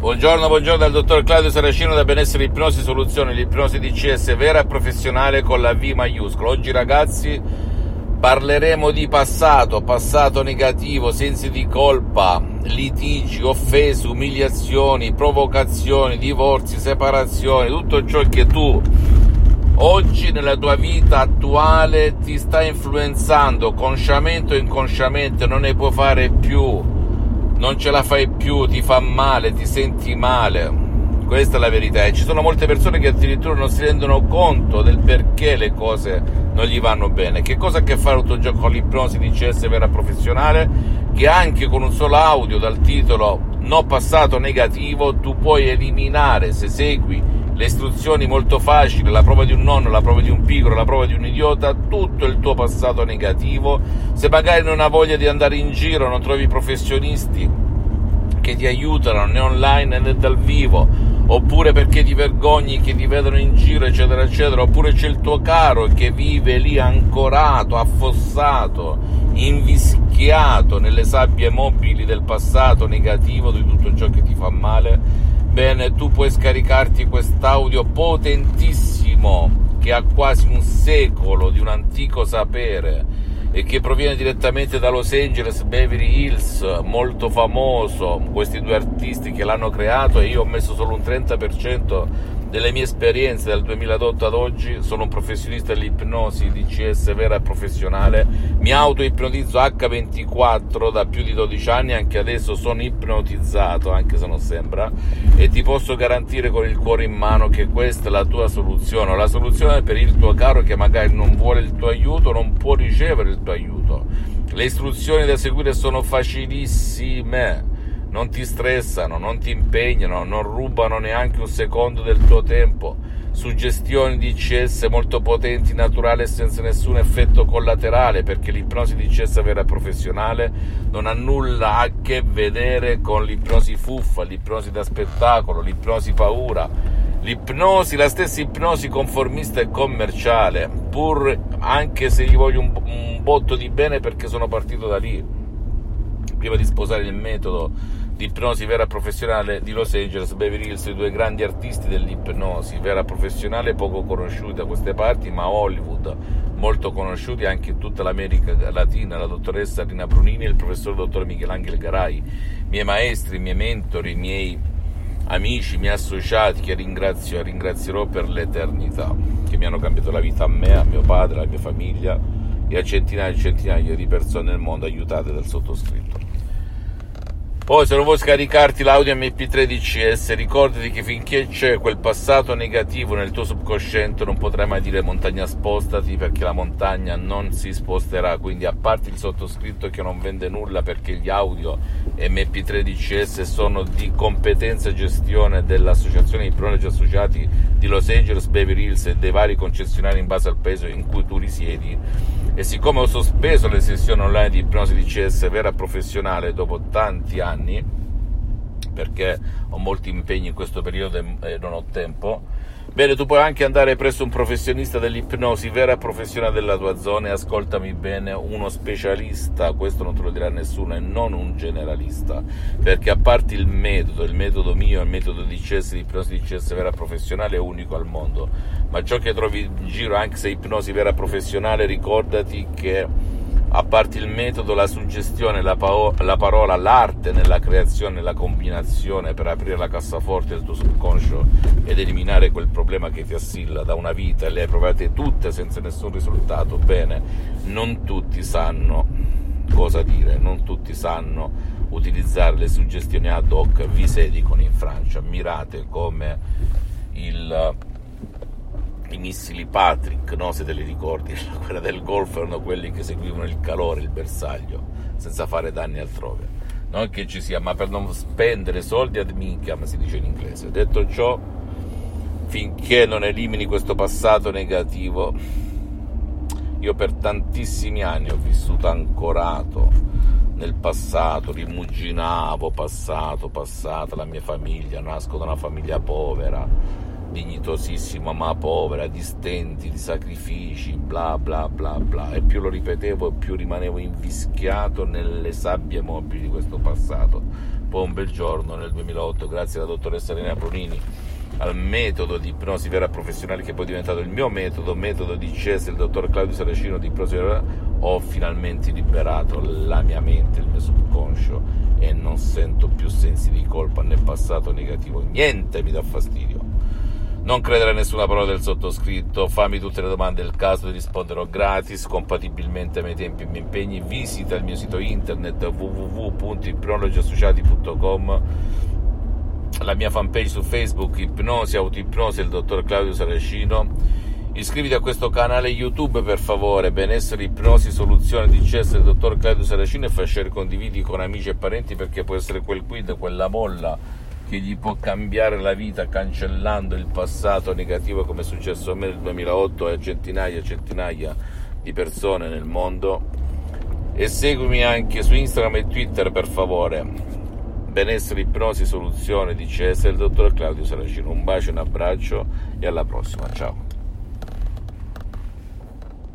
Buongiorno, buongiorno dal dottor Claudio Saracino da Benessere Ipnosi Soluzioni, l'ipnosi DCS vera e professionale con la V maiuscola. Oggi ragazzi parleremo di passato, passato negativo, sensi di colpa, litigi, offese, umiliazioni, provocazioni, divorzi, separazioni, tutto ciò che tu oggi nella tua vita attuale ti sta influenzando consciamente o inconsciamente, non ne puoi fare più non ce la fai più, ti fa male, ti senti male. Questa è la verità e ci sono molte persone che addirittura non si rendono conto del perché le cose non gli vanno bene. Che cosa ha a che fare tutto ciò con l'ipnosi di CS vera professionale? Che anche con un solo audio dal titolo No passato negativo tu puoi eliminare se segui le istruzioni molto facili, la prova di un nonno, la prova di un pigro, la prova di un idiota, tutto il tuo passato negativo. Se magari non hai voglia di andare in giro, non trovi professionisti che ti aiutano né online né dal vivo, oppure perché ti vergogni che ti vedono in giro, eccetera, eccetera, oppure c'è il tuo caro che vive lì ancorato, affossato, invischiato nelle sabbie mobili del passato negativo di tutto ciò che ti fa male Bene, tu puoi scaricarti quest'audio potentissimo che ha quasi un secolo di un antico sapere e che proviene direttamente da Los Angeles, Beverly Hills, molto famoso, questi due artisti che l'hanno creato e io ho messo solo un 30% delle mie esperienze dal 2008 ad oggi, sono un professionista dell'ipnosi DCS vera e professionale, mi auto-ipnotizzo H24 da più di 12 anni, anche adesso sono ipnotizzato, anche se non sembra, e ti posso garantire con il cuore in mano che questa è la tua soluzione, la soluzione per il tuo caro che magari non vuole il tuo aiuto, non può ricevere il tuo aiuto. Le istruzioni da seguire sono facilissime non ti stressano, non ti impegnano, non rubano neanche un secondo del tuo tempo. Suggestioni di CS molto potenti, naturali e senza nessun effetto collaterale, perché l'ipnosi di CS vera e professionale non ha nulla a che vedere con l'ipnosi fuffa, l'ipnosi da spettacolo, l'ipnosi paura. L'ipnosi, la stessa ipnosi conformista e commerciale, pur anche se gli voglio un, un botto di bene perché sono partito da lì, prima di sposare il metodo di ipnosi vera professionale di Los Angeles, Beverly Hills, i due grandi artisti dell'ipnosi vera professionale poco conosciuti da queste parti, ma Hollywood molto conosciuti anche in tutta l'America Latina, la dottoressa Rina Brunini e il professor dottor Michelangelo Garai, miei maestri, miei mentori, miei amici, miei associati che ringrazio e ringrazierò per l'eternità, che mi hanno cambiato la vita a me, a mio padre, alla mia famiglia e a centinaia e centinaia di persone nel mondo aiutate dal sottoscritto. Poi se non vuoi scaricarti l'audio MP3 DCS, ricordati che finché c'è quel passato negativo nel tuo subconsciente non potrai mai dire montagna spostati perché la montagna non si sposterà, quindi a parte il sottoscritto che non vende nulla perché gli audio MP3 DCS sono di competenza e gestione dell'associazione di pronologi associati di Los Angeles, Beverly Hills e dei vari concessionari in base al paese in cui tu risiedi e siccome ho sospeso le sessioni online di ipnosi DCS vera professionale dopo tanti anni, perché ho molti impegni in questo periodo e non ho tempo, bene, tu puoi anche andare presso un professionista dell'ipnosi vera professionale della tua zona e ascoltami bene, uno specialista, questo non te lo dirà nessuno, e non un generalista, perché a parte il metodo, il metodo mio, il metodo di CS, di ipnosi di CS vera professionale è unico al mondo, ma ciò che trovi in giro, anche se ipnosi vera professionale, ricordati che a parte il metodo, la suggestione, la, pao- la, parola, l'arte nella creazione, la combinazione per aprire la cassaforte del tuo subconscio ed eliminare quel problema che ti assilla da una vita e le hai provate tutte senza nessun risultato, bene, non tutti sanno cosa dire, non tutti sanno utilizzare le suggestioni ad hoc, vi sedicano in Francia, mirate come il i missili Patrick, no? se te li ricordi, quella del Golfo erano quelli che seguivano il calore, il bersaglio, senza fare danni altrove. Non che ci sia, ma per non spendere soldi ad minchiam, si dice in inglese. Detto ciò, finché non elimini questo passato negativo, io per tantissimi anni ho vissuto ancorato nel passato, rimuginavo passato, passato, la mia famiglia, nasco da una famiglia povera, dignitosissima ma povera, di stenti, di sacrifici, bla bla bla bla. E più lo ripetevo e più rimanevo invischiato nelle sabbie mobili di questo passato. Poi un bel giorno nel 2008, grazie alla dottoressa Elena Brunini, al metodo di ipnosi vera professionale che poi è diventato il mio metodo, metodo di CES, il dottor Claudio Saracino di ipnosi vera, ho finalmente liberato la mia mente, il mio subconscio e non sento più sensi di colpa né passato negativo, niente mi dà fastidio non credere a nessuna parola del sottoscritto, fammi tutte le domande del caso, ti risponderò gratis, compatibilmente ai miei tempi e miei impegni. Visita il mio sito internet www.ipnologiassociati.com la mia fanpage su Facebook, Ipnosi, Autoipnosi, il dottor Claudio Saracino. Iscriviti a questo canale YouTube per favore, benessere, ipnosi, soluzione di CS del dottor Claudio Saracino e fai share condividi con amici e parenti perché può essere quel quid, quella molla che gli può cambiare la vita cancellando il passato negativo come è successo a me nel 2008 e a centinaia e centinaia di persone nel mondo. E seguimi anche su Instagram e Twitter per favore. Benessere, ipnosi, soluzione di CS il dottor Claudio Saracino. Un bacio, un abbraccio e alla prossima, ciao